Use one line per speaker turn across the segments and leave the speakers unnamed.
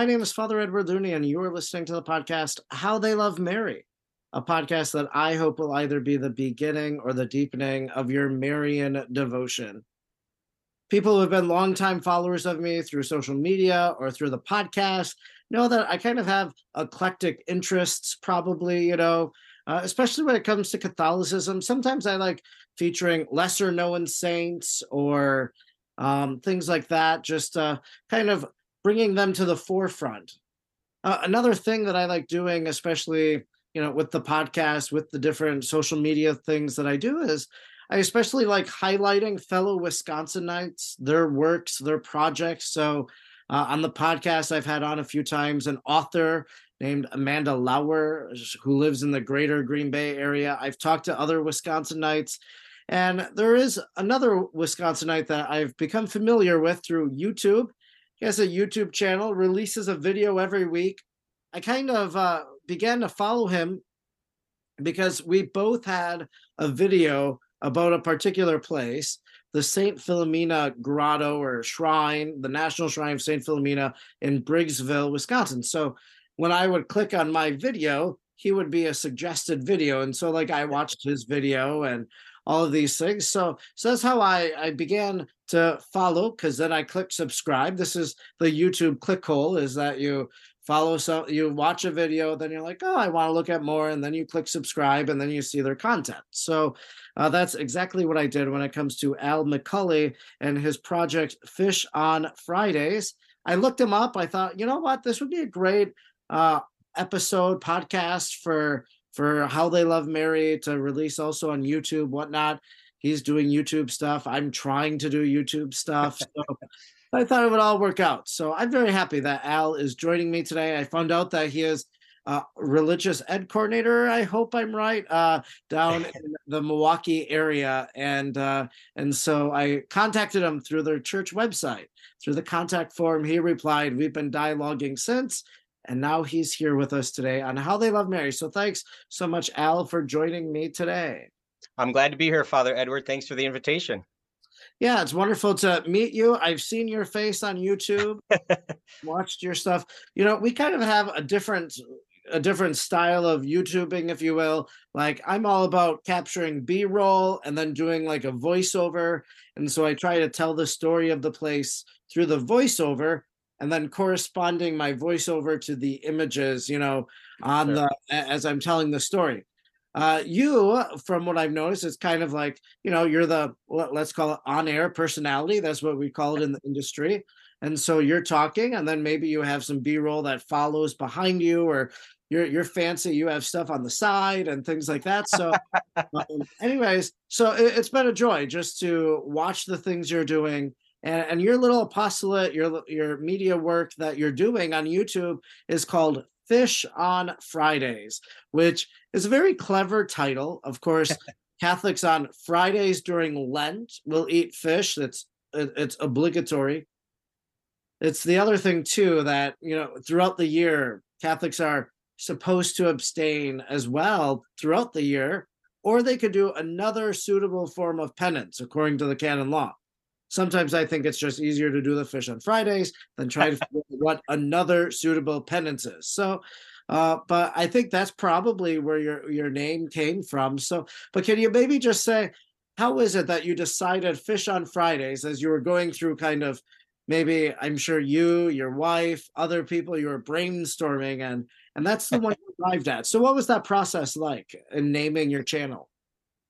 My name is Father Edward Looney, and you are listening to the podcast How They Love Mary, a podcast that I hope will either be the beginning or the deepening of your Marian devotion. People who have been longtime followers of me through social media or through the podcast know that I kind of have eclectic interests, probably, you know, uh, especially when it comes to Catholicism. Sometimes I like featuring lesser known saints or um, things like that, just uh, kind of bringing them to the forefront. Uh, another thing that I like doing, especially you know with the podcast, with the different social media things that I do, is I especially like highlighting fellow Wisconsinites, their works, their projects. So uh, on the podcast, I've had on a few times an author named Amanda Lauer, who lives in the greater Green Bay area. I've talked to other Wisconsinites. And there is another Wisconsinite that I've become familiar with through YouTube. He has a YouTube channel, releases a video every week. I kind of uh, began to follow him because we both had a video about a particular place, the St. Philomena Grotto or Shrine, the National Shrine of St. Philomena in Briggsville, Wisconsin. So when I would click on my video, he would be a suggested video. And so like I watched his video and all of these things. So, so that's how I, I began to follow because then I click subscribe. This is the YouTube click hole is that you follow so you watch a video, then you're like, oh, I want to look at more, and then you click subscribe, and then you see their content. So uh, that's exactly what I did when it comes to Al McCauley and his project Fish on Fridays. I looked him up. I thought, you know what, this would be a great uh, episode podcast for for How They Love Mary to release also on YouTube, whatnot. He's doing YouTube stuff. I'm trying to do YouTube stuff. So I thought it would all work out. So I'm very happy that Al is joining me today. I found out that he is a religious ed coordinator. I hope I'm right uh, down in the Milwaukee area, and uh, and so I contacted him through their church website through the contact form. He replied, "We've been dialoguing since." And now he's here with us today on How They Love Mary. So thanks so much, Al, for joining me today.
I'm glad to be here, Father Edward. Thanks for the invitation.
Yeah, it's wonderful to meet you. I've seen your face on YouTube, watched your stuff. You know, we kind of have a different a different style of YouTubing, if you will. Like I'm all about capturing B-roll and then doing like a voiceover. And so I try to tell the story of the place through the voiceover and then corresponding my voiceover to the images, you know, on sure. the as I'm telling the story. Uh, you, from what I've noticed, it's kind of like you know you're the let's call it on-air personality. That's what we call it in the industry. And so you're talking, and then maybe you have some B-roll that follows behind you, or you're you're fancy. You have stuff on the side and things like that. So, um, anyways, so it, it's been a joy just to watch the things you're doing and, and your little apostolate, your your media work that you're doing on YouTube is called Fish on Fridays, which is a very clever title. Of course, Catholics on Fridays during Lent will eat fish. That's it's obligatory. It's the other thing too that you know throughout the year Catholics are supposed to abstain as well throughout the year, or they could do another suitable form of penance according to the canon law sometimes I think it's just easier to do the fish on Fridays than try to figure what another suitable penance is. So, uh, but I think that's probably where your your name came from. So, but can you maybe just say how is it that you decided fish on Fridays as you were going through kind of maybe I'm sure you, your wife, other people you were brainstorming and and that's the one you arrived at. So, what was that process like in naming your channel?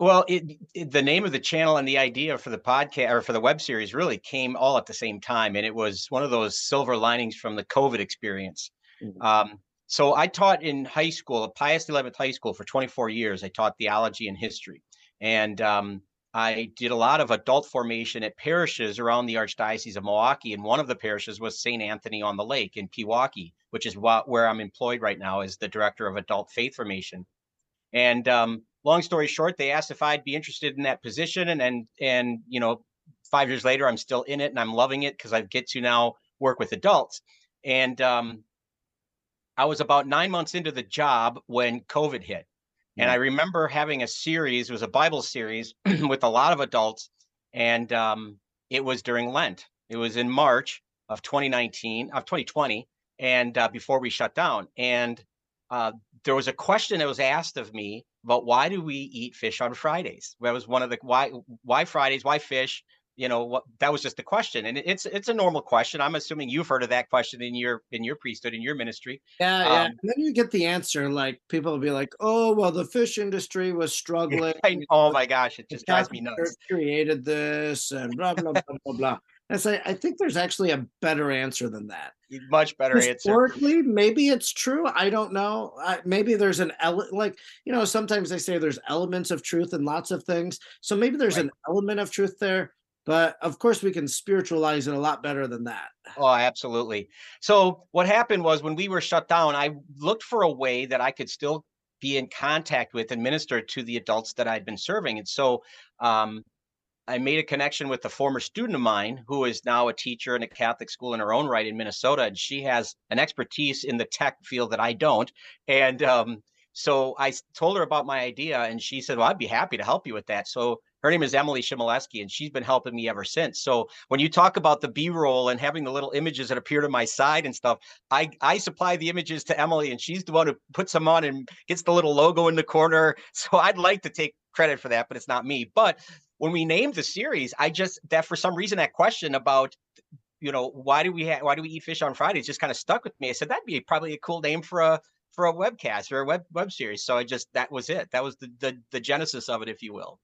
Well, it, it, the name of the channel and the idea for the podcast or for the web series really came all at the same time, and it was one of those silver linings from the COVID experience. Mm-hmm. Um, so I taught in high school, Pius XI High School, for 24 years. I taught theology and history, and um, I did a lot of adult formation at parishes around the Archdiocese of Milwaukee, and one of the parishes was St. Anthony on the Lake in Pewaukee, which is what, where I'm employed right now as the director of adult faith formation. And um, long story short, they asked if I'd be interested in that position, and and and you know, five years later, I'm still in it, and I'm loving it because I get to now work with adults. And um, I was about nine months into the job when COVID hit, and I remember having a series. It was a Bible series with a lot of adults, and um, it was during Lent. It was in March of 2019 of 2020, and uh, before we shut down, and uh, there was a question that was asked of me about why do we eat fish on Fridays? That was one of the why why Fridays, why fish? you know what that was just the question. And it's it's a normal question. I'm assuming you've heard of that question in your in your priesthood in your ministry.
Yeah yeah. Um, then you get the answer like people will be like oh well the fish industry was struggling.
I, oh my gosh it just drives me nuts.
created this and blah blah blah blah blah I say I think there's actually a better answer than that.
Much better answer.
Historically,
answer.
maybe it's true. I don't know. I, maybe there's an ele- like you know sometimes they say there's elements of truth in lots of things. So maybe there's right. an element of truth there. But of course, we can spiritualize it a lot better than that.
Oh, absolutely. So, what happened was when we were shut down, I looked for a way that I could still be in contact with and minister to the adults that I'd been serving. And so, um, I made a connection with a former student of mine who is now a teacher in a Catholic school in her own right in Minnesota. And she has an expertise in the tech field that I don't. And um, so I told her about my idea, and she said, Well, I'd be happy to help you with that. So her name is Emily Shimoleski, and she's been helping me ever since. So when you talk about the B-roll and having the little images that appear to my side and stuff, I I supply the images to Emily, and she's the one who puts them on and gets the little logo in the corner. So I'd like to take credit for that, but it's not me. But when we named the series, I just that for some reason that question about you know why do we ha- why do we eat fish on Fridays just kind of stuck with me. I said that'd be probably a cool name for a for a webcast or a web web series. So I just that was it. That was the the, the genesis of it, if you will.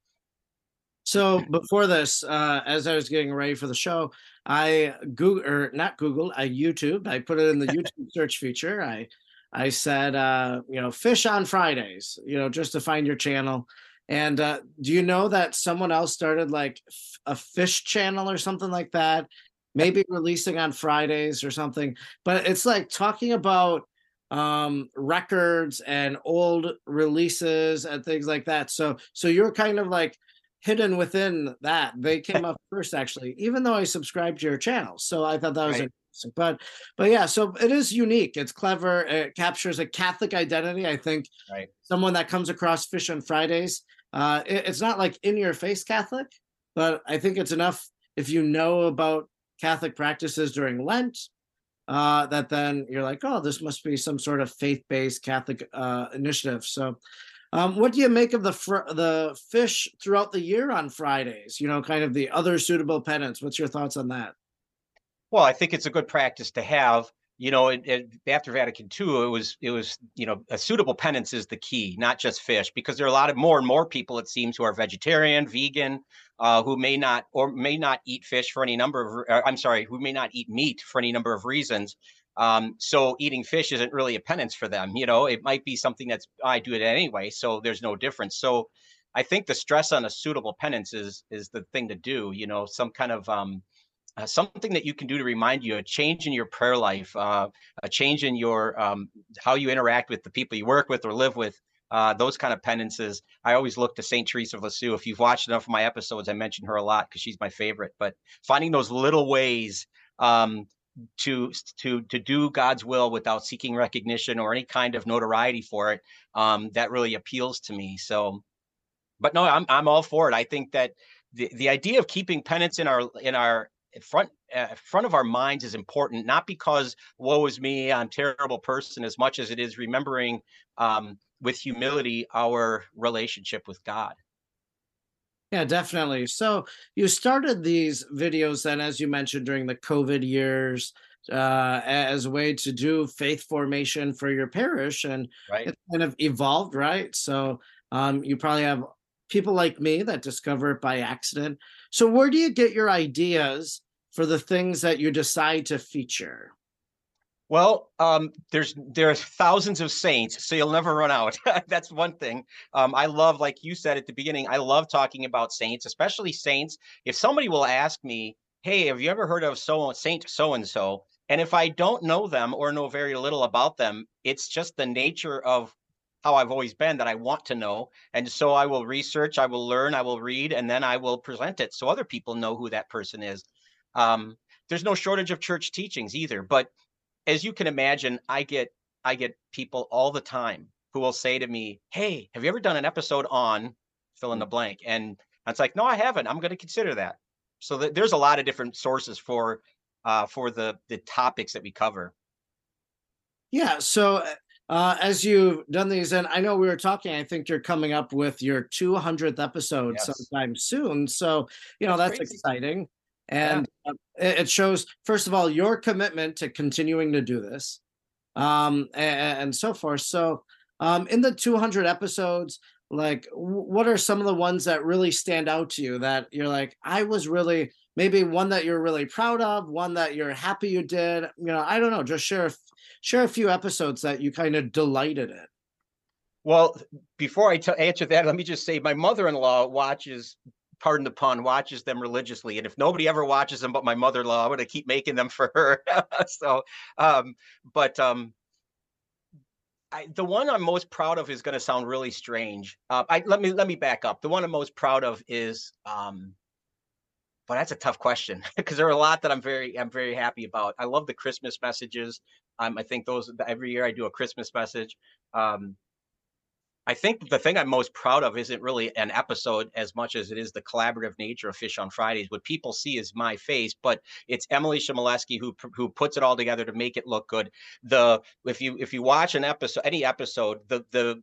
So before this, uh, as I was getting ready for the show, I Google or not Google, I YouTube. I put it in the YouTube search feature. I I said, uh, you know, fish on Fridays, you know, just to find your channel. And uh, do you know that someone else started like f- a fish channel or something like that? Maybe releasing on Fridays or something. But it's like talking about um records and old releases and things like that. So so you're kind of like hidden within that. They came up first, actually, even though I subscribed to your channel. So I thought that was right. interesting. But but yeah, so it is unique. It's clever. It captures a Catholic identity. I think
right.
someone that comes across Fish on Fridays. Uh, it, it's not like in your face Catholic, but I think it's enough if you know about Catholic practices during Lent. Uh, that then you're like, oh, this must be some sort of faith-based Catholic uh, initiative. So um, what do you make of the fr- the fish throughout the year on Fridays? You know, kind of the other suitable penance. What's your thoughts on that?
Well, I think it's a good practice to have. You know, it, it, after Vatican II, it was it was you know a suitable penance is the key, not just fish, because there are a lot of more and more people it seems who are vegetarian, vegan, uh, who may not or may not eat fish for any number of. Uh, I'm sorry, who may not eat meat for any number of reasons. Um, so eating fish isn't really a penance for them. You know, it might be something that's I do it anyway, so there's no difference. So I think the stress on a suitable penance is is the thing to do. You know, some kind of um, uh, something that you can do to remind you a change in your prayer life, uh, a change in your um, how you interact with the people you work with or live with. Uh, those kind of penances. I always look to Saint Teresa of Lisieux. If you've watched enough of my episodes, I mention her a lot because she's my favorite. But finding those little ways um, to to to do God's will without seeking recognition or any kind of notoriety for it. Um, that really appeals to me. So, but no, I'm I'm all for it. I think that the the idea of keeping penance in our in our front uh, front of our minds is important, not because woe is me, I'm terrible person, as much as it is remembering um, with humility our relationship with God.
Yeah, definitely. So you started these videos then, as you mentioned, during the COVID years uh, as a way to do faith formation for your parish, and
right.
it kind of evolved, right? So um, you probably have people like me that discover it by accident. So where do you get your ideas for the things that you decide to feature?
Well, um, there's there are thousands of saints, so you'll never run out. That's one thing. Um, I love, like you said at the beginning, I love talking about saints, especially saints. If somebody will ask me, "Hey, have you ever heard of so Saint so and so?" and if I don't know them or know very little about them, it's just the nature of how I've always been that I want to know, and so I will research, I will learn, I will read, and then I will present it so other people know who that person is. Um, there's no shortage of church teachings either, but as you can imagine, I get I get people all the time who will say to me, "Hey, have you ever done an episode on fill in the blank?" And it's like, "No, I haven't. I'm going to consider that." So th- there's a lot of different sources for uh, for the the topics that we cover.
Yeah. So uh, as you've done these, and I know we were talking, I think you're coming up with your 200th episode yes. sometime soon. So, you know, that's, that's exciting. And yeah. uh, it shows, first of all, your commitment to continuing to do this um, and, and so forth. So, um, in the 200 episodes, like, what are some of the ones that really stand out to you that you're like, I was really maybe one that you're really proud of, one that you're happy you did? You know, I don't know. Just share share a few episodes that you kind of delighted in.
Well, before I t- answer that, let me just say my mother-in-law watches pardon the pun, watches them religiously. And if nobody ever watches them but my mother-in-law, I'm going to keep making them for her. so, um, but um, I, the one I'm most proud of is going to sound really strange. Uh, I, let me let me back up. The one I'm most proud of is, um, but that's a tough question because there are a lot that I'm very I'm very happy about. I love the Christmas messages. Um, I think those every year I do a Christmas message. Um, I think the thing I'm most proud of isn't really an episode as much as it is the collaborative nature of Fish on Fridays. What people see is my face, but it's Emily Shimoleski who who puts it all together to make it look good. The if you if you watch an episode, any episode, the the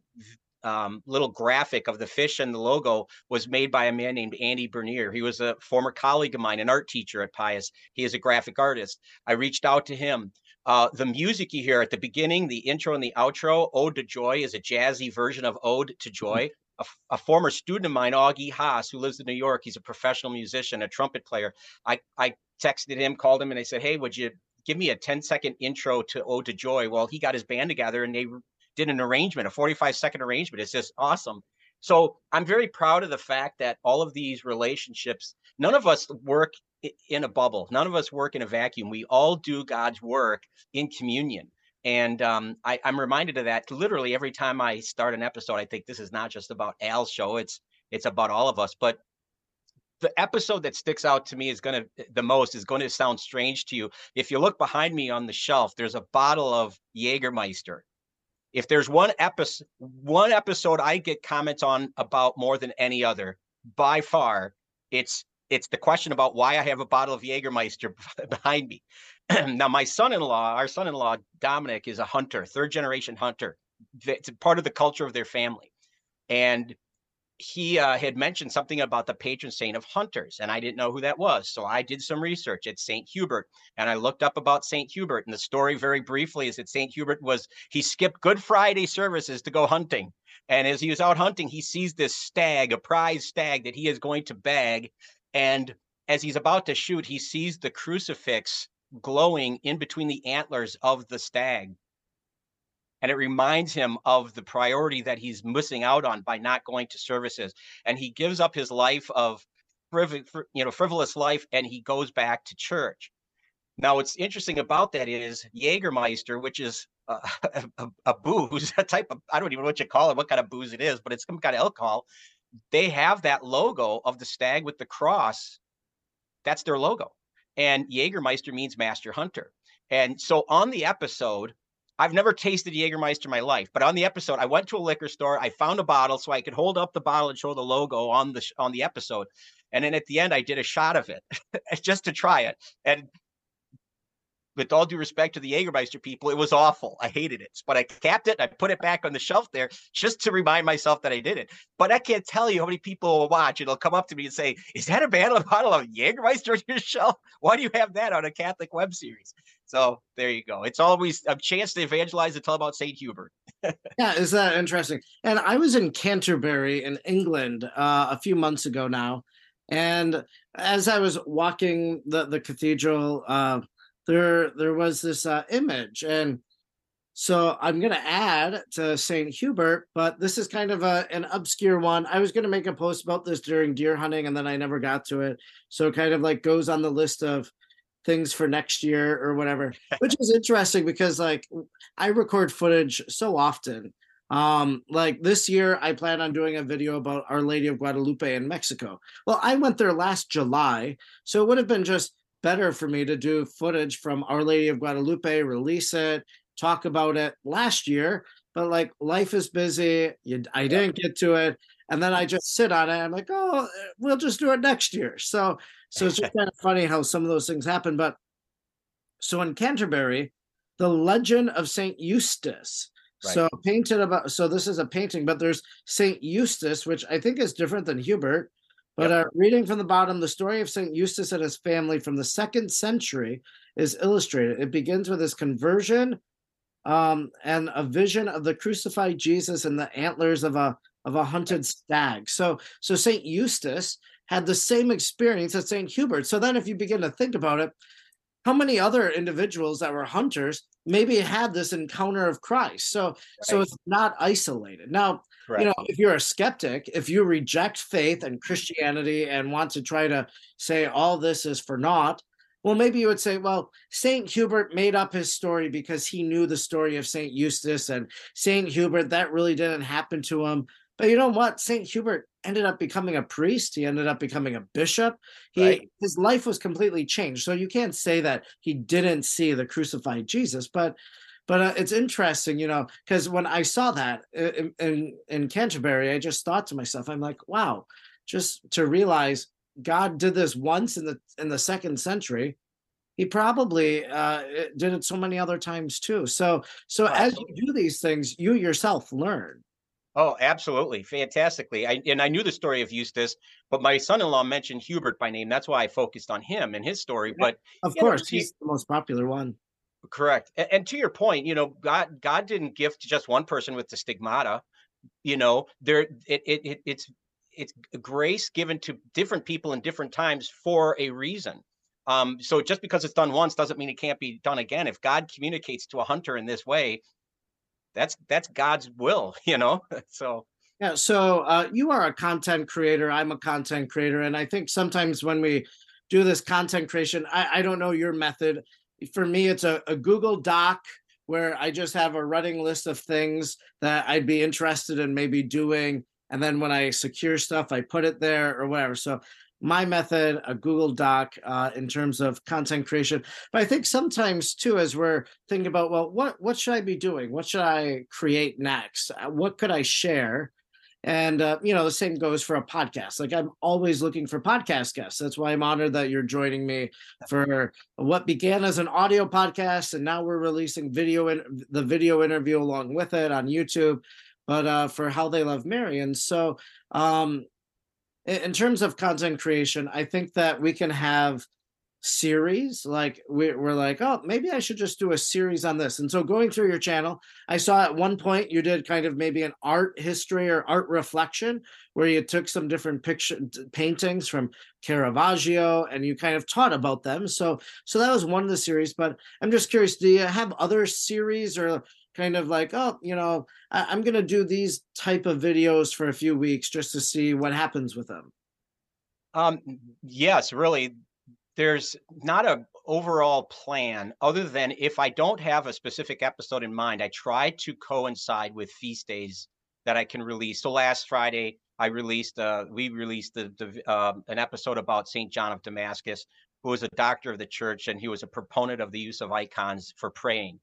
um, little graphic of the fish and the logo was made by a man named Andy Bernier. He was a former colleague of mine, an art teacher at Pius. He is a graphic artist. I reached out to him. Uh, the music you hear at the beginning, the intro and the outro, Ode to Joy, is a jazzy version of Ode to mm-hmm. Joy. A, a, former student of mine, Augie Haas, who lives in New York, he's a professional musician, a trumpet player. I, I texted him, called him, and I said, Hey, would you give me a 10 second intro to Ode to Joy? Well, he got his band together and they did an arrangement, a 45 second arrangement. It's just awesome. So I'm very proud of the fact that all of these relationships, none of us work in a bubble. None of us work in a vacuum. We all do God's work in communion. And um, I, I'm reminded of that literally every time I start an episode. I think this is not just about Al's show; it's it's about all of us. But the episode that sticks out to me is going to the most is going to sound strange to you. If you look behind me on the shelf, there's a bottle of Jägermeister. If there's one episode, one episode I get comments on about more than any other, by far, it's it's the question about why I have a bottle of Jägermeister behind me. now, my son-in-law, our son-in-law Dominic, is a hunter, third generation hunter. It's part of the culture of their family, and he uh, had mentioned something about the patron saint of hunters, and I didn't know who that was. So I did some research at Saint Hubert, and I looked up about Saint Hubert. And the story, very briefly, is that Saint Hubert was he skipped Good Friday services to go hunting, and as he was out hunting, he sees this stag, a prize stag that he is going to bag, and as he's about to shoot, he sees the crucifix glowing in between the antlers of the stag. And it reminds him of the priority that he's missing out on by not going to services. And he gives up his life of you know frivolous life and he goes back to church. Now, what's interesting about that is Jägermeister, which is a, a, a, booze, a type of, I don't even know what you call it, what kind of booze it is, but it's some kind of alcohol they have that logo of the stag with the cross. That's their logo. And Jägermeister means master hunter. And so on the episode, I've never tasted Jägermeister in my life, but on the episode, I went to a liquor store. I found a bottle so I could hold up the bottle and show the logo on the on the episode. And then at the end, I did a shot of it just to try it. And with all due respect to the Jägermeister people, it was awful. I hated it, but I capped it. I put it back on the shelf there just to remind myself that I did it. But I can't tell you how many people will watch. It'll come up to me and say, "Is that a bottle of Jägermeister on your shelf? Why do you have that on a Catholic web series?" So there you go. It's always a chance to evangelize and tell about Saint Hubert.
yeah, is that interesting? And I was in Canterbury in England uh, a few months ago now, and as I was walking the the cathedral. Uh, there there was this uh, image. And so i'm going to add to st hubert but this is kind of a, an obscure one. I was going to make a post about this during deer hunting and then i never got to it. So it kind of like goes on the list of things for next year or whatever which is interesting because like i record footage so often. Um like this year i plan on doing a video about our lady of guadalupe in mexico. Well i went there last july so it would have been just better for me to do footage from Our Lady of Guadalupe, release it, talk about it last year. But like life is busy, you, I didn't get to it, and then I just sit on it. I'm like, oh, uh, we'll just do it next year. So, so it's just kind of funny how some of those things happen. But so in Canterbury, the legend of Saint Eustace. Right. So painted about. So this is a painting, but there's Saint Eustace, which I think is different than Hubert. But yep. uh, reading from the bottom, the story of Saint Eustace and his family from the second century is illustrated. It begins with his conversion um, and a vision of the crucified Jesus and the antlers of a of a hunted stag. So so Saint Eustace had the same experience as Saint Hubert. So then, if you begin to think about it, how many other individuals that were hunters maybe had this encounter of Christ? So right. so it's not isolated. Now, Correct. you know, if you're a skeptic, if you reject faith and Christianity and want to try to say all this is for naught, well, maybe you would say, well, St. Hubert made up his story because he knew the story of St. Eustace and St. Hubert, that really didn't happen to him. But you know what? St. Hubert ended up becoming a priest. He ended up becoming a bishop. He right. his life was completely changed. So you can't say that he didn't see the crucified Jesus, but but uh, it's interesting, you know, because when I saw that in, in in Canterbury, I just thought to myself, I'm like, wow, just to realize God did this once in the in the second century. He probably uh, did it so many other times too. So so as you do these things, you yourself learn.
Oh, absolutely, fantastically. I, and I knew the story of Eustace, but my son-in-law mentioned Hubert by name. That's why I focused on him and his story. Yeah, but
of course, know, he's the most popular one.
Correct. And, and, to your point, you know, God God didn't gift just one person with the stigmata. You know, there it, it, it it's it's grace given to different people in different times for a reason. Um, so just because it's done once doesn't mean it can't be done again. If God communicates to a hunter in this way, that's that's God's will, you know. so
yeah, so uh, you are a content creator. I'm a content creator, and I think sometimes when we do this content creation, I, I don't know your method. For me, it's a, a Google Doc where I just have a running list of things that I'd be interested in maybe doing and then when I secure stuff, I put it there or whatever. So my method, a Google Doc uh, in terms of content creation. But I think sometimes too, as we're thinking about, well, what what should I be doing? What should I create next? Uh, what could I share? And uh, you know, the same goes for a podcast. Like I'm always looking for podcast guests. That's why I'm honored that you're joining me for what began as an audio podcast, and now we're releasing video and the video interview along with it on YouTube but uh, for how they love Mary. And so, um, in, in terms of content creation, I think that we can have series like we, we're like oh maybe i should just do a series on this and so going through your channel i saw at one point you did kind of maybe an art history or art reflection where you took some different picture paintings from caravaggio and you kind of taught about them so so that was one of the series but i'm just curious do you have other series or kind of like, oh, you know, I, am going to do these type of videos for a few weeks just to see what happens with them?
Um, yes, really. There's not a overall plan other than if I don't have a specific episode in mind, I try to coincide with feast days that I can release. So last Friday, I released uh, we released the, the uh, an episode about Saint John of Damascus, who was a doctor of the church and he was a proponent of the use of icons for praying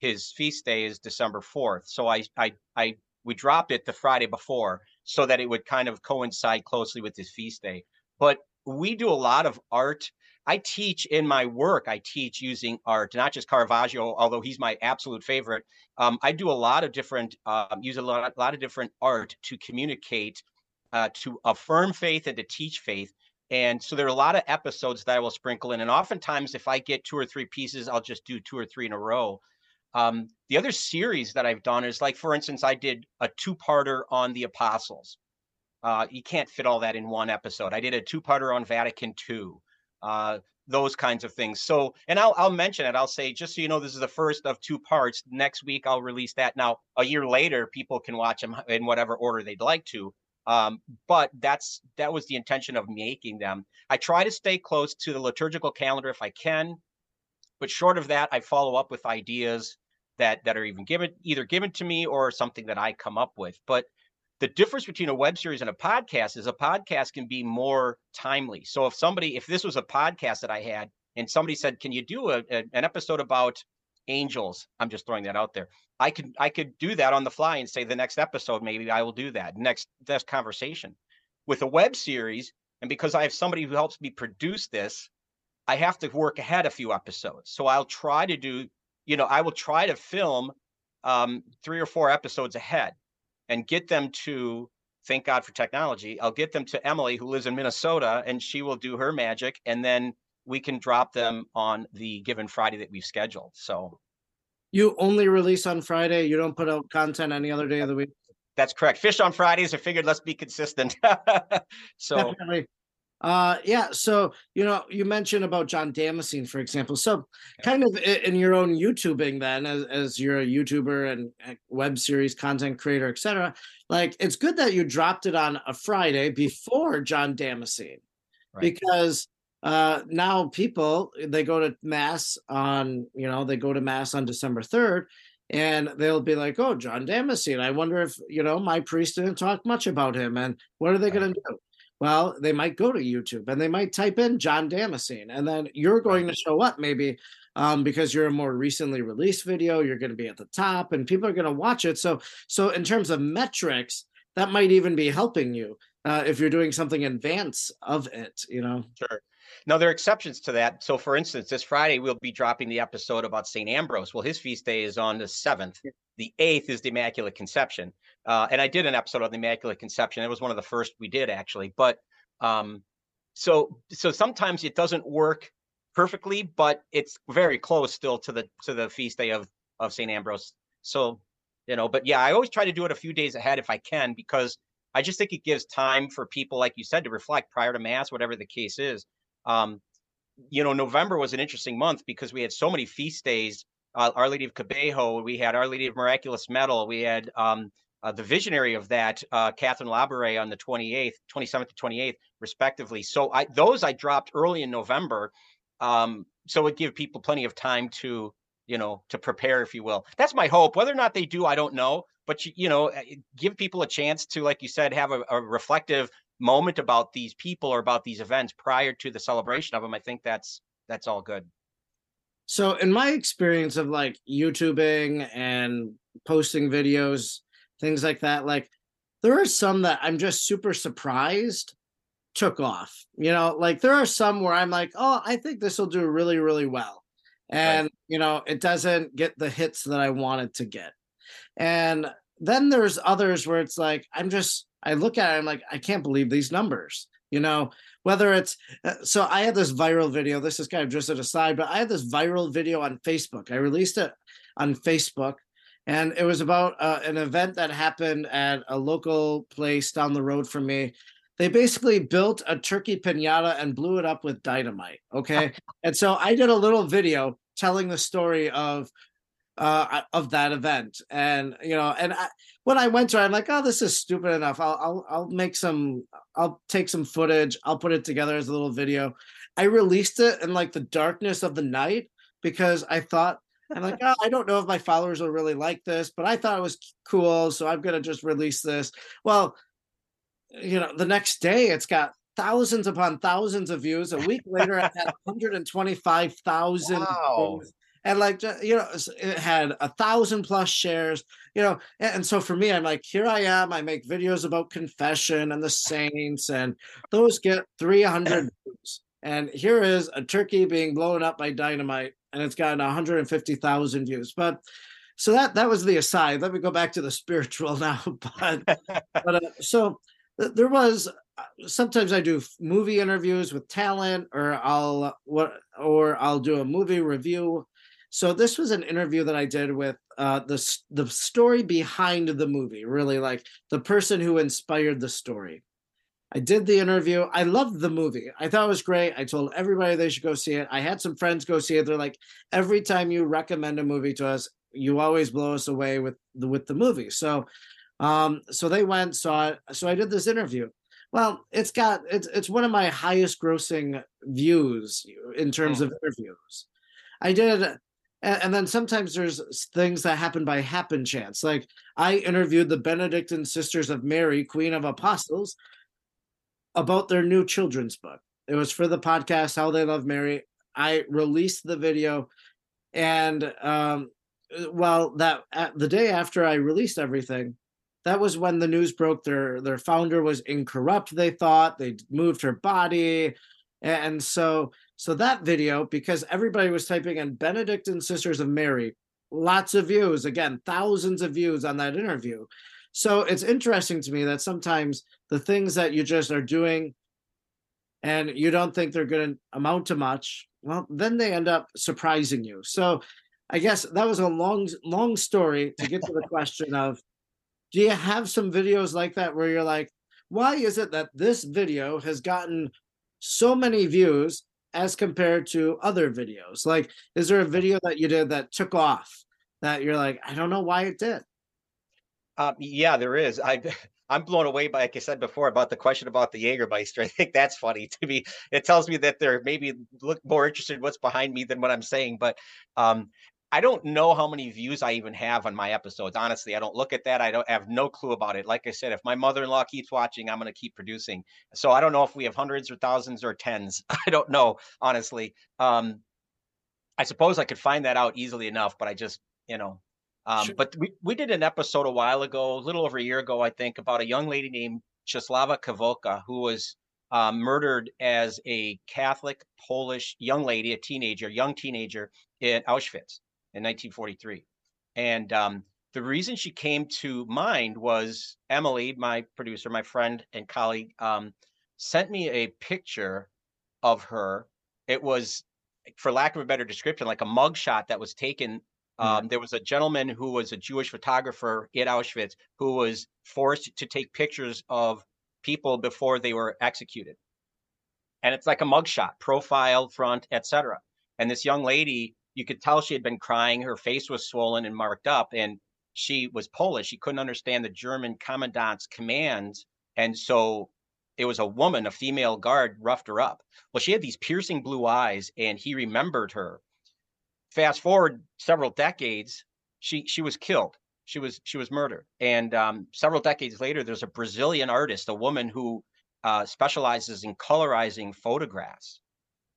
his feast day is December 4th. So I, I, I, we dropped it the Friday before so that it would kind of coincide closely with his feast day. But we do a lot of art. I teach in my work, I teach using art, not just Caravaggio, although he's my absolute favorite. Um, I do a lot of different, um, use a lot, a lot of different art to communicate, uh, to affirm faith and to teach faith. And so there are a lot of episodes that I will sprinkle in. And oftentimes, if I get two or three pieces, I'll just do two or three in a row. Um, the other series that I've done is like, for instance, I did a two-parter on the apostles. Uh, you can't fit all that in one episode. I did a two-parter on Vatican II, uh, those kinds of things. So, and I'll I'll mention it. I'll say just so you know, this is the first of two parts. Next week I'll release that. Now, a year later, people can watch them in whatever order they'd like to. Um, but that's that was the intention of making them. I try to stay close to the liturgical calendar if I can, but short of that, I follow up with ideas that that are even given either given to me or something that I come up with. But the difference between a web series and a podcast is a podcast can be more timely. So if somebody, if this was a podcast that I had and somebody said, "Can you do a, a, an episode about angels?" I'm just throwing that out there. I could I could do that on the fly and say the next episode maybe I will do that next next conversation. With a web series, and because I have somebody who helps me produce this, I have to work ahead a few episodes. So I'll try to do, you know, I will try to film um, three or four episodes ahead and get them to thank God for technology. I'll get them to Emily, who lives in Minnesota, and she will do her magic, and then we can drop them on the given Friday that we've scheduled. So
you only release on Friday. You don't put out content any other day of the week.
That's correct. Fish on Fridays. I figured let's be consistent. so
Definitely. Uh, yeah. So you know, you mentioned about John Damascene, for example. So, kind of in your own YouTubing, then, as as you're a YouTuber and web series content creator, etc. Like, it's good that you dropped it on a Friday before John Damascene, right. because uh now people they go to mass on you know they go to mass on december 3rd and they'll be like oh john damascene i wonder if you know my priest didn't talk much about him and what are they right. going to do well, they might go to YouTube and they might type in John Damascene, and then you're going to show up maybe um, because you're a more recently released video. You're going to be at the top, and people are going to watch it. So, so in terms of metrics, that might even be helping you uh, if you're doing something in advance of it. You know,
sure. Now there are exceptions to that. So, for instance, this Friday we'll be dropping the episode about Saint Ambrose. Well, his feast day is on the seventh. The eighth is the Immaculate Conception. Uh, and I did an episode on the Immaculate Conception. It was one of the first we did actually. But um, so so sometimes it doesn't work perfectly, but it's very close still to the to the feast day of of Saint Ambrose. So you know, but yeah, I always try to do it a few days ahead if I can because I just think it gives time for people, like you said, to reflect prior to mass, whatever the case is. Um, you know, November was an interesting month because we had so many feast days. Uh, Our Lady of Kibeho, we had Our Lady of Miraculous Medal, we had um, uh, the visionary of that, uh, Catherine Labouré, on the 28th, 27th to 28th, respectively. So I, those I dropped early in November, um, so it give people plenty of time to, you know, to prepare, if you will. That's my hope. Whether or not they do, I don't know. But you, you know, eh, give people a chance to, like you said, have a, a reflective moment about these people or about these events prior to the celebration of them. I think that's that's all good.
So, in my experience of like YouTubing and posting videos, things like that. Like there are some that I'm just super surprised took off. You know, like there are some where I'm like, oh, I think this will do really, really well. And, right. you know, it doesn't get the hits that I wanted to get. And then there's others where it's like, I'm just, I look at it, I'm like, I can't believe these numbers. You know, whether it's uh, so I had this viral video. This is kind of just an aside, but I had this viral video on Facebook. I released it on Facebook and it was about uh, an event that happened at a local place down the road from me. They basically built a turkey pinata and blew it up with dynamite. Okay, and so I did a little video telling the story of uh, of that event, and you know, and I, when I went to, it, I'm like, oh, this is stupid enough. I'll I'll I'll make some. I'll take some footage. I'll put it together as a little video. I released it in like the darkness of the night because I thought I'm like, oh, I don't know if my followers will really like this, but I thought it was cool, so I'm gonna just release this. Well, you know, the next day it's got thousands upon thousands of views. A week later, I had 125,000 wow. And like you know, it had a thousand plus shares. You know, and, so for me, I'm like, here I am. I make videos about confession and the saints, and those get 300 views. And here is a turkey being blown up by dynamite and it's gotten 150,000 views. But so that that was the aside. Let me go back to the spiritual now. but but uh, so th- there was uh, sometimes I do movie interviews with talent, or I'll uh, what or I'll do a movie review. So this was an interview that I did with uh, the the story behind the movie, really like the person who inspired the story. I did the interview. I loved the movie. I thought it was great. I told everybody they should go see it. I had some friends go see it. They're like, every time you recommend a movie to us, you always blow us away with the with the movie. So, um, so they went saw it. So I did this interview. Well, it's got it's it's one of my highest grossing views in terms of interviews. I did and, then sometimes there's things that happen by happen chance. Like I interviewed the Benedictine Sisters of Mary, Queen of Apostles, about their new children's book. It was for the podcast How They Love Mary. I released the video, and um, well, that the day after I released everything, that was when the news broke. Their their founder was incorrupt. They thought they moved her body, and so So that video, because everybody was typing in Benedictine Sisters of Mary, lots of views, again, thousands of views on that interview. So it's interesting to me that sometimes the things that you just are doing and you don't think they're going to amount to much, well, then they end up surprising you. So I guess that was a long, long story to get to the question of do you have some videos like that where you're like, why is it that this video has gotten so many views as compared to other videos? Like, is there a video that you did that took off that you're like, I don't know why it did?
Um, yeah, there is. I I'm blown away by, like I said before, about the question about the Jägermeister. I think that's funny to me. It tells me that they're maybe look more interested in what's behind me than what I'm saying. But um, I don't know how many views I even have on my episodes. Honestly, I don't look at that. I don't I have no clue about it. Like I said, if my mother-in-law keeps watching, I'm going to keep producing. So I don't know if we have hundreds or thousands or tens. I don't know, honestly. Um, I suppose I could find that out easily enough, but I just, you know, um, sure. but we, we did an episode a while ago, a little over a year ago, I think, about a young lady named Czesława Kwoka, who was uh, murdered as a Catholic Polish young lady, a teenager, young teenager in Auschwitz in 1943. And um, the reason she came to mind was Emily, my producer, my friend and colleague, um, sent me a picture of her. It was, for lack of a better description, like a mugshot that was taken. Um, mm-hmm. There was a gentleman who was a Jewish photographer at Auschwitz who was forced to take pictures of people before they were executed. And it's like a mugshot, profile, front, etc. And this young lady you could tell she had been crying. Her face was swollen and marked up, and she was Polish. She couldn't understand the German commandant's commands, and so it was a woman, a female guard, roughed her up. Well, she had these piercing blue eyes, and he remembered her. Fast forward several decades, she she was killed. She was she was murdered, and um, several decades later, there's a Brazilian artist, a woman who uh, specializes in colorizing photographs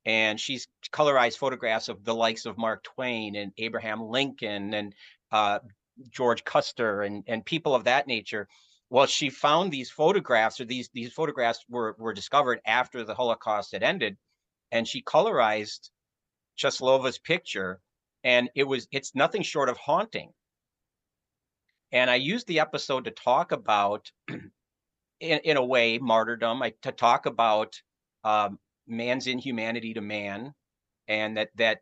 and she's colorized photographs of the likes of Mark Twain and Abraham Lincoln and uh, George Custer and and people of that nature. Well, she found these photographs, or these these photographs were were discovered after the Holocaust had ended, and she colorized Czesława's picture, and it was it's nothing short of haunting. And I used the episode to talk about, in, in a way, martyrdom. I, to talk about um, man's inhumanity to man, and that that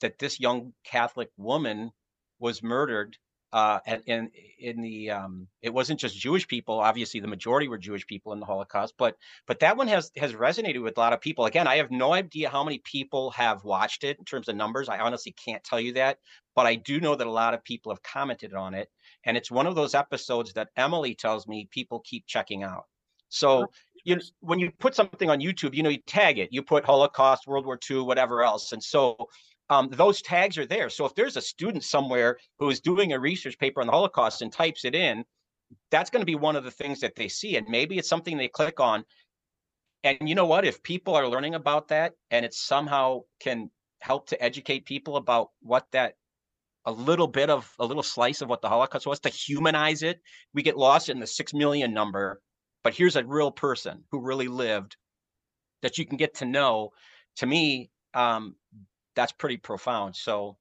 that this young Catholic woman was murdered. Uh, and in in the um, it wasn't just Jewish people. Obviously, the majority were Jewish people in the Holocaust, but but that one has has resonated with a lot of people. Again, I have no idea how many people have watched it in terms of numbers. I honestly can't tell you that, but I do know that a lot of people have commented on it, and it's one of those episodes that Emily tells me people keep checking out. So you when you put something on YouTube, you know, you tag it. You put Holocaust, World War II, whatever else, and so um, those tags are there. So if there's a student somewhere who is doing a research paper on the Holocaust and types it in, that's going to be one of the things that they see, and maybe it's something they click on. And you know what? If people are learning about that, and it somehow can help to educate people about what that a little bit of a little slice of what the Holocaust was to humanize it. We get lost in the six million number but here's a real person who really lived that you can get to know to me um, that's pretty profound so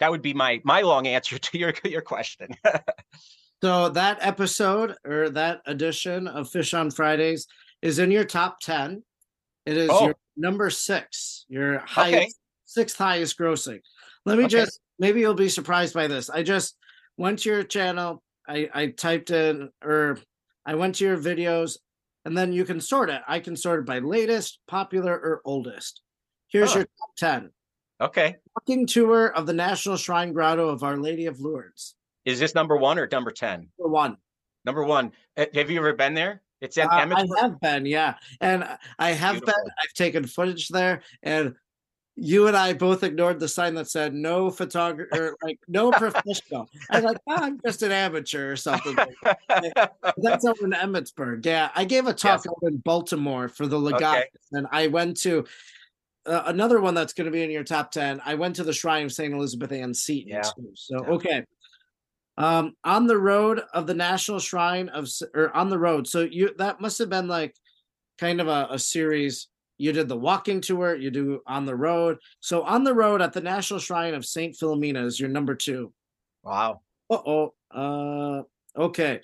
that would be my my long answer to your your question
so that episode or that edition of fish on fridays is in your top 10 it is oh. your number six your highest okay. sixth highest grossing let me okay. just maybe you'll be surprised by this i just went to your channel i i typed in or I went to your videos, and then you can sort it. I can sort it by latest, popular, or oldest. Here's oh. your top 10.
Okay.
Walking tour of the National Shrine Grotto of Our Lady of Lourdes.
Is this number one or number 10?
Number one.
Number one. Have you ever been there? It's at
uh, I have been, yeah. And I have Beautiful. been. I've taken footage there. And you and I both ignored the sign that said no photographer, like no professional. I was like, oh, I'm just an amateur or something. That's over in Emmitsburg. Yeah, I gave a talk yes. in Baltimore for the Legatus, okay. and I went to uh, another one that's going to be in your top ten. I went to the Shrine of Saint Elizabeth Ann Seton. Yeah. Too. So yeah. okay. Um, on the road of the National Shrine of, or on the road. So you that must have been like kind of a, a series you did the walking tour, you do on the road. So on the road at the National Shrine of Saint Philomena is your number two.
Wow.
Uh-oh. Uh okay.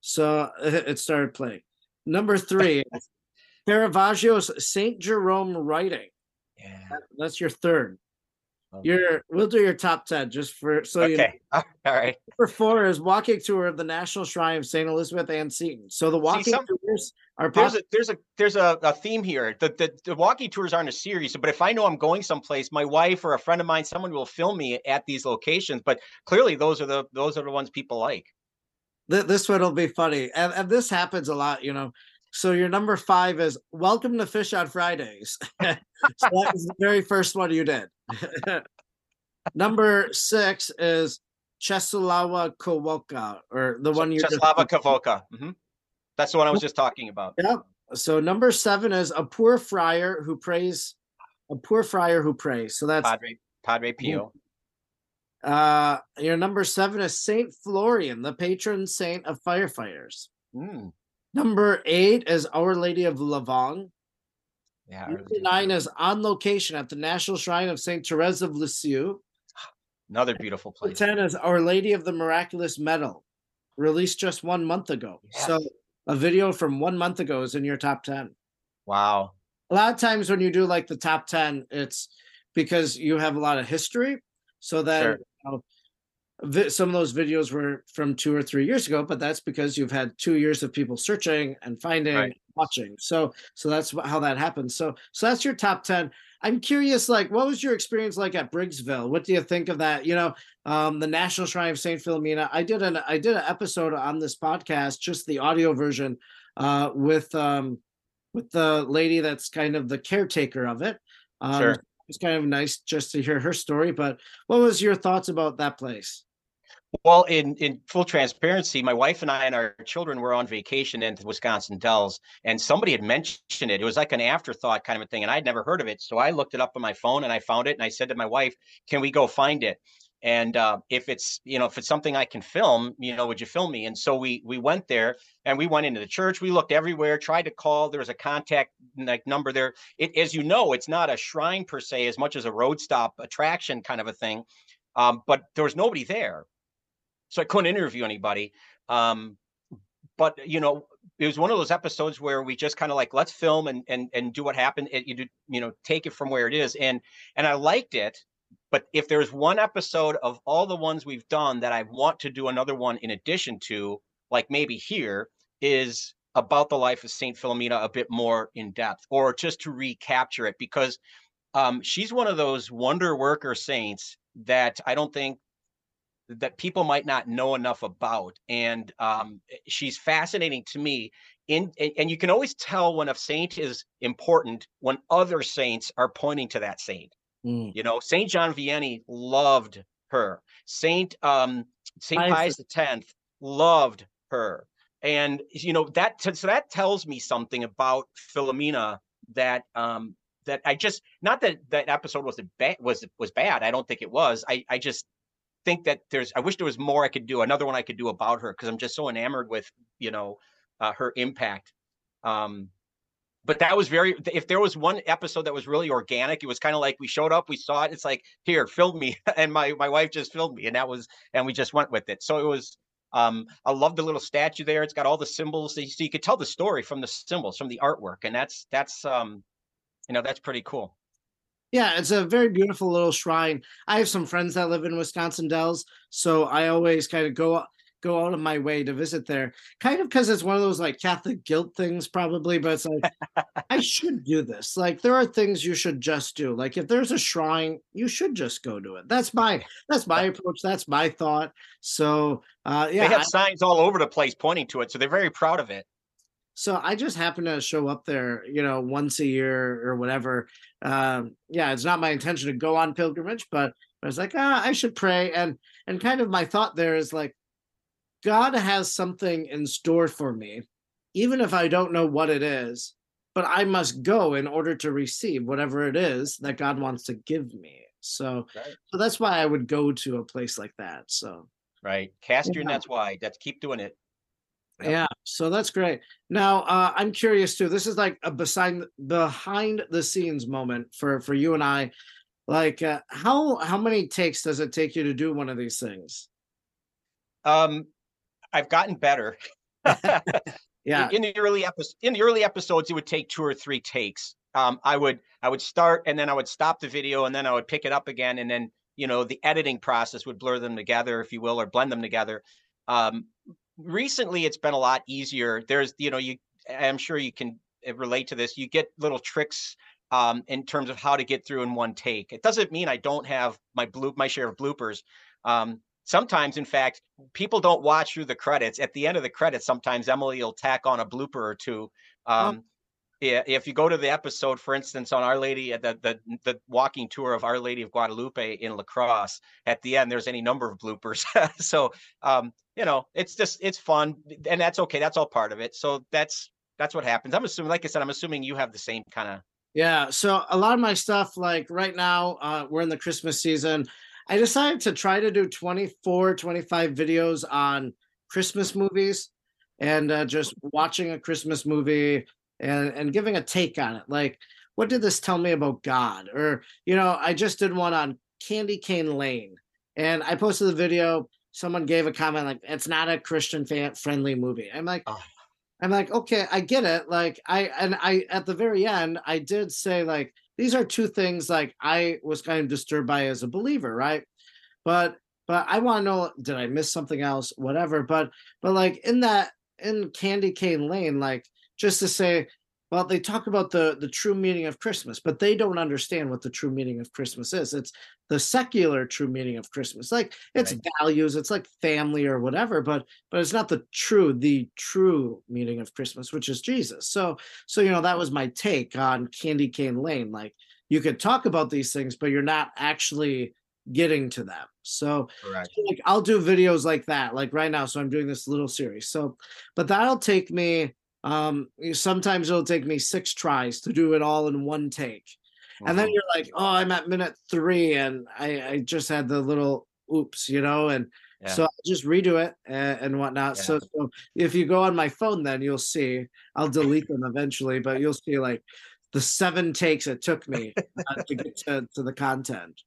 So it started playing. Number three, Caravaggio's Saint Jerome writing.
Yeah.
That's your third. Um, your we'll do your top ten just for so
okay.
you know.
All right.
Number four is walking tour of the National Shrine of Saint Elizabeth Ann Seton. So the walking
some,
tours are
there's a there's a there's a, a theme here. The, the the walking tours aren't a series, but if I know I'm going someplace, my wife or a friend of mine, someone will film me at these locations. But clearly, those are the those are the ones people like.
This one will be funny, and and this happens a lot, you know. So your number five is welcome to Fish on Fridays. so that was the very first one you did. number six is Czeslawa Kwoka, or the one you
Czeslawa Kwoka. Mm-hmm. That's the one I was just talking about.
Yep. So number seven is a poor friar who prays, a poor friar who prays. So that's
Padre Padre Pio.
Uh, your number seven is Saint Florian, the patron saint of firefighters.
Mm.
Number eight is Our Lady of Lavang.
Yeah.
Number nine is on location at the National Shrine of Saint Therese of Lisieux.
Another beautiful place.
Ten is Our Lady of the Miraculous Medal, released just one month ago.
Yes.
So a video from one month ago is in your top ten.
Wow.
A lot of times when you do like the top ten, it's because you have a lot of history. So then
Sure.
you know, some of those videos were from two or three years ago, but that's because you've had two years of people searching and finding,
Right.
and watching. So so that's how that happens. So so that's your top ten. I'm curious, like, what was your experience like at Briggsville? What do you think of that? You know, um, the National Shrine of Saint Philomena. I did an I did an episode on this podcast, just the audio version, uh, with um, with the lady that's kind of the caretaker of it. Um,
Sure.
It's kind of nice just to hear her story. But what was your thoughts about that place?
Well, in in full transparency, my wife and I and our children were on vacation in Wisconsin Dells, and somebody had mentioned it. It was like an afterthought kind of a thing, and I'd never heard of it. So I looked it up on my phone and I found it, and I said to my wife, "Can we go find it?" And uh, if it's you know if it's something I can film, you know, would you film me? And so we we went there and we went into the church. We looked everywhere, tried to call. There was a contact like number there. It as you know, it's not a shrine per se as much as a road stop attraction kind of a thing. Um, but there was nobody there so I couldn't interview anybody. Um, but you know, it was one of those episodes where we just kind of like let's film and and and do what happened. It, you do, you know, take it from where it is, and and I liked it. But if there's one episode of all the ones we've done that I want to do another one in addition to, like maybe here, is about the life of Saint Philomena a bit more in depth, or just to recapture it because um, she's one of those wonder worker saints that I don't think that people might not know enough about and um, she's fascinating to me in and, you can always tell when a saint is important when other saints are pointing to that saint.
Mm.
you know saint john vianney loved her. Saint um saint
Pius
the 10th loved her. And you know that so that tells me something about philomena that um that i just not that that episode was bad was was bad i don't think it was. I i just think that there's i wish there was more i could do another one i could do about her because i'm just so enamored with you know uh, her impact. Um but that was very if there was one episode that was really organic it was kind of like we showed up we saw it it's like here film me and my my wife just filmed me and that was and we just went with it. So it was um i love the little statue there it's got all the symbols so you, so you could tell the story from the symbols from the artwork and that's that's um you know that's pretty cool
Yeah, it's a very beautiful little shrine. I have some friends that live in Wisconsin Dells, so I always kind of go go out of my way to visit there. Kind of because it's one of those like Catholic guilt things, probably. But it's like I should do this. Like there are things you should just do. Like if there's a shrine, you should just go to it. That's my that's my approach. That's my thought. So uh, yeah,
they have
I-
signs all over the place pointing to it so they're very proud of it
so I just happen to show up there, you know, once a year or whatever. Um, yeah, it's not my intention to go on pilgrimage, but I was like, ah, I should pray. And and kind of my thought there is like, God has something in store for me, even if I don't know what it is, but I must go in order to receive whatever it is that God wants to give me. So
Right.
so that's why I would go to a place like that. So
right cast your nets wide that's keep doing it
Yeah, so that's great. Now, uh, I'm curious too. This is like a behind behind the scenes moment for for you and I. Like, uh, how how many takes does it take you to do one of these things?
Um, I've gotten better.
yeah.
In, in the early episodes, in the early episodes, it would take two or three takes. Um, I would I would start and then I would stop the video and then I would pick it up again and then you know the editing process would blur them together, if you will, or blend them together. Um, recently, it's been a lot easier. There's you know you I'm sure you can eh, relate to this. You get little tricks um, in terms of how to get through in one take. It doesn't mean I don't have my blue my share of bloopers. Um, sometimes, in fact, people don't watch through the credits. At the end of the credits, sometimes Emily will tack on a blooper or two. Um, if you go to the episode, for instance, on Our Lady, the, the the walking tour of Our Lady of Guadalupe in La Crosse, at the end, there's any number of bloopers. so, um, you know, it's just it's fun, and that's okay. That's all part of it. So that's that's what happens. I'm assuming, like I said, I'm assuming you have the same kind of.
Yeah. So a lot of my stuff, like right now, uh, we're in the Christmas season. I decided to try to do 24, 25 videos on Christmas movies and uh, just watching a Christmas movie and and giving a take on it like what did this tell me about god? Or you know i just did one on candy cane lane. And i posted the video someone gave a comment like it's not a christian fan friendly movie. I'm like oh. i'm like okay i get it like i and i at the very end i did say like these are two things like i was kind of disturbed by as a believer right? But but i want to know did i miss something else? Whatever but but like in that in candy cane lane like just to say, well, they talk about the the true meaning of Christmas, but they don't understand what the true meaning of Christmas is. It's the secular true meaning of Christmas. Like it's right. values, it's like family or whatever, but but it's not the true the true meaning of Christmas, which is Jesus. So so you know that was my take on Candy Cane Lane. Like you could talk about these things, but you're not actually getting to them. So, so, like I'll do videos like that, like right now. So I'm doing this little series. So, but that'll take me um sometimes it'll take me six tries to do it all in one take and then uh-huh. you're like oh i'm at minute three and i i just had the little oops you know and yeah. so I'll just redo it and, and whatnot yeah. so, so if you go on my phone then you'll see i'll delete them eventually but you'll see like the seven takes it took me uh, to get to, to the content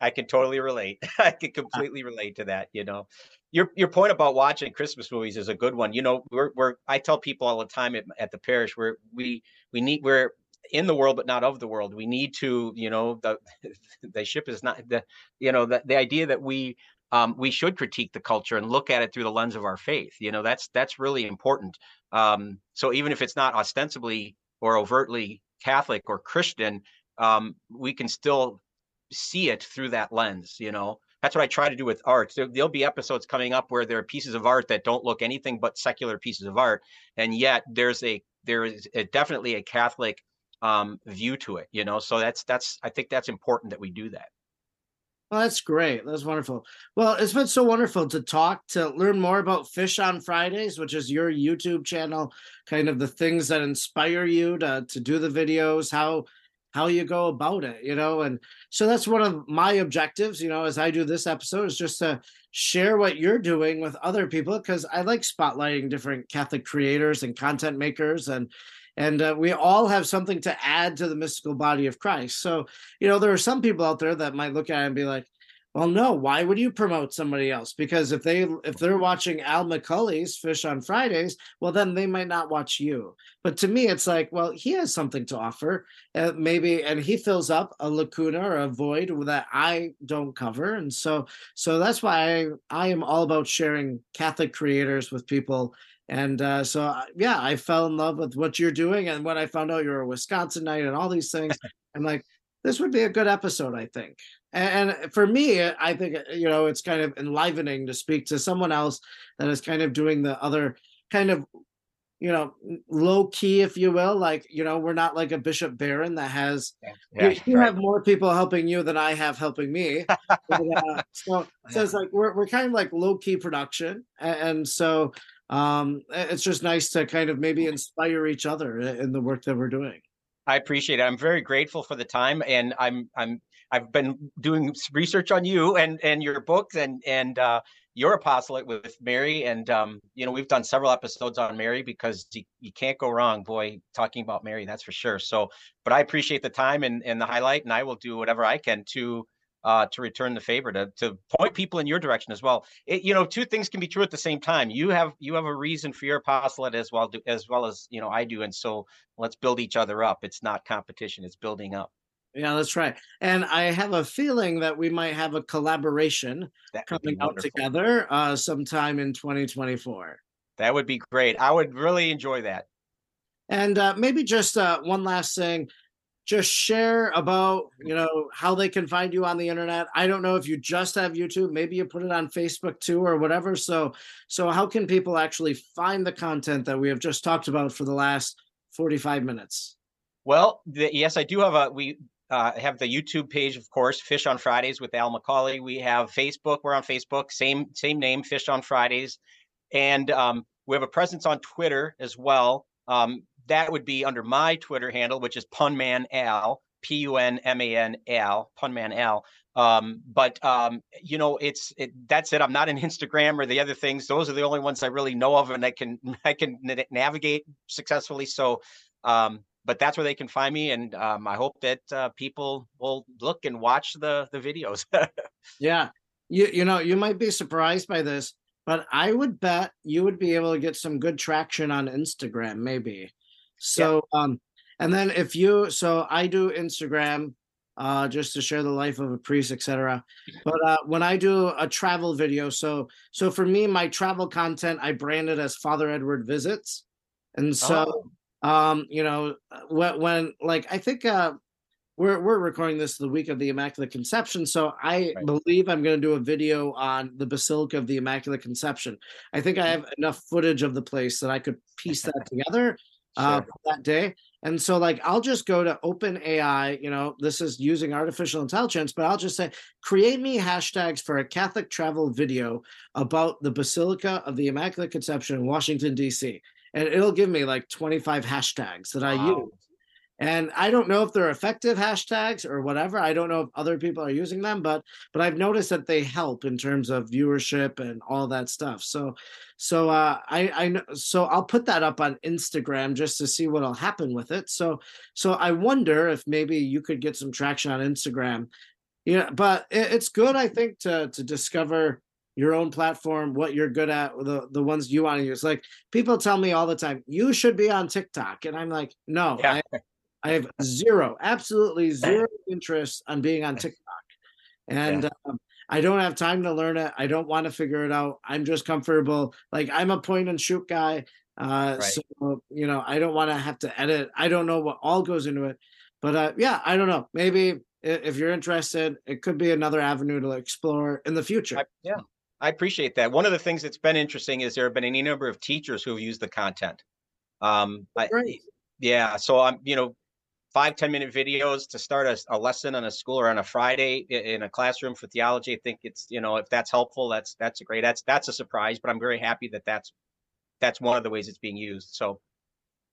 I can totally relate. I can completely relate to that. You know, your your point about watching Christmas movies is a good one. You know, we're we're I tell people all the time at, at the parish where we we need we're in the world but not of the world. We need to, you know, the the ship is not the you know the the idea that we um, we should critique the culture and look at it through the lens of our faith. You know, that's that's really important. Um, so even if it's not ostensibly or overtly Catholic or Christian, um, we can still see it through that lens. You know, that's what I try to do with art. There, will be episodes coming up where there are pieces of art that don't look anything but secular pieces of art, and yet there's a there is a, definitely a Catholic um, view to it. You know, so that's that's I think that's important that we do that.
Well, that's great. That's wonderful. Well, it's been so wonderful to talk, to learn more about Fish on Fridays, which is your YouTube channel, kind of the things that inspire you to, to do the videos, how how you go about it, you know. And so that's one of my objectives, you know, as I do this episode is just to share what you're doing with other people because I like spotlighting different Catholic creators and content makers and and uh, we all have something to add to the mystical body of Christ. So, you know, there are some people out there that might look at it and be like, well, no, why would you promote somebody else? Because if they if they're watching Al McCauley's Fish on Fridays, well, then they might not watch you. But to me, it's like, well, he has something to offer, uh, maybe, and he fills up a lacuna or a void that I don't cover, and so so that's why I I am all about sharing Catholic creators with people. And uh, so, uh, yeah, I fell in love with what you're doing. And when I found out you're a Wisconsinite and all these things, I'm like, this would be a good episode, I think. And, for me, I think uh, you know it's kind of enlivening to speak to someone else that is kind of doing the other kind of you know low key if you will like you know we're not like a bishop barron that has yeah, you, you right. have more people helping you than i have helping me but, uh, so, so it's like we're, we're kind of like low key production and, and so um it's just nice to kind of maybe inspire each other in the work that we're doing
I appreciate it. I'm very grateful for the time, and I'm I'm I've been doing research on you and and your books, and and uh, your apostolate with Mary, and um, you know we've done several episodes on Mary because you, you can't go wrong, boy, talking about Mary, that's for sure. So, but I appreciate the time and, and the highlight, and I will do whatever I can to uh, to return the favor to to point people in your direction as well. It, you know, two things can be true at the same time. You have you have a reason for your apostolate as well as well as you know I do, and so let's build each other up. It's not competition; it's building up.
Yeah, that's right. And I have a feeling that we might have a collaboration coming out together uh, sometime in 2024.
That would be great. I would really enjoy that.
And uh, maybe just uh, one last thing just share about you know how they can find you on the internet. I don't know if you just have youtube maybe you put it on facebook too or whatever. So so how can people actually find the content that we have just talked about for the last 45 minutes?
Well the, yes i do have a we uh, have the youtube page of course fish on fridays with al mccauley. We have facebook we're on facebook same same name fish on fridays. And um, we have a presence on twitter as well. Um, that would be under my Twitter handle, which is Punman Al, P U N M A N Al, Punman Al. Um, but um, you know, it's it, that's it. I'm not in Instagram or the other things. Those are the only ones I really know of, and I can I can navigate successfully. So, um, but that's where they can find me, and um, I hope that uh, people will look and watch the the videos.
yeah, you you know, you might be surprised by this, but I would bet you would be able to get some good traction on Instagram, maybe. So, yeah. um, and then if you, so I do Instagram, uh, just to share the life of a priest, etc. But uh, when I do a travel video, so so for me, my travel content I brand it as Father Edward visits, and so oh. um, you know when, when like I think uh, we're we're recording this the week of the Immaculate Conception, so I right. believe I'm going to do a video on the Basilica of the Immaculate Conception. I think I mm. have enough footage of the place that I could piece that together uh, that day. And so, like, I'll just go to Open AI. You know, this is using artificial intelligence, but I'll just say, create me hashtags for a Catholic travel video about the Basilica of the Immaculate Conception in Washington, D.C. And it'll give me like 25 hashtags that wow. I use. And I don't know if they're effective hashtags or whatever. I don't know if other people are using them, but but I've noticed that they help in terms of viewership and all that stuff. So so uh, I I know so I'll put that up on Instagram just to see what'll happen with it. So so I wonder if maybe you could get some traction on Instagram. Yeah, but it, it's good I think to to discover your own platform, what you're good at, the the ones you want to use. Like people tell me all the time, you should be on TikTok, and I'm like, no, yeah. I, I have zero, absolutely zero interest on being on TikTok. And yeah. um, I don't have time to learn it. I don't want to figure it out. I'm just comfortable. Like I'm a point and shoot guy. Uh, right. So, you know, I don't want to have to edit. I don't know what all goes into it. But uh, yeah, I don't know. Maybe if you're interested, it could be another avenue to explore in the future.
I, yeah, I appreciate that. One of the things that's been interesting is there have been any number of teachers who have used the content. Um, I, yeah, so I'm, you know, five ten minute videos to start a, a, lesson on a school or on a Friday in a classroom for theology. I think it's you know if that's helpful, that's that's a great that's that's a surprise. But I'm very happy that that's that's one of the ways it's being used. So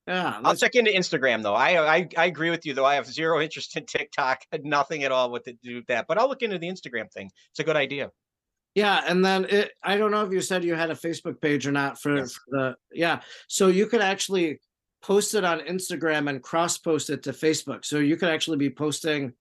yeah, I'll check into Instagram though. I, I I agree with you though. I have zero interest in TikTok, nothing at all with to do with that. But I'll look into the Instagram thing. It's a good idea.
Yeah, and then it, I don't know if you said you had a Facebook page or not for, yes. for the yeah. So you could actually post it on Instagram and cross post it to Facebook. So you could actually be posting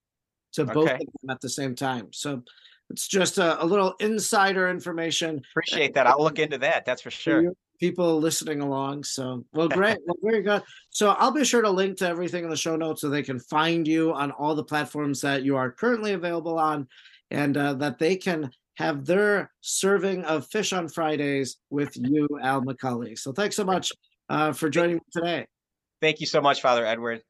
to both okay. of them at the same time. So it's just a, a, little insider information.
Appreciate that. I'll look into that. That's for sure.
People listening along. So, well, great. well, very good. So, I'll be sure to link to everything in the show notes so they can find you on all the platforms that you are currently available on and uh, that they can have their serving of fish on Fridays with you, Al McCauley. So, thanks so much uh, for joining me today.
Thank you so much, Father Edward.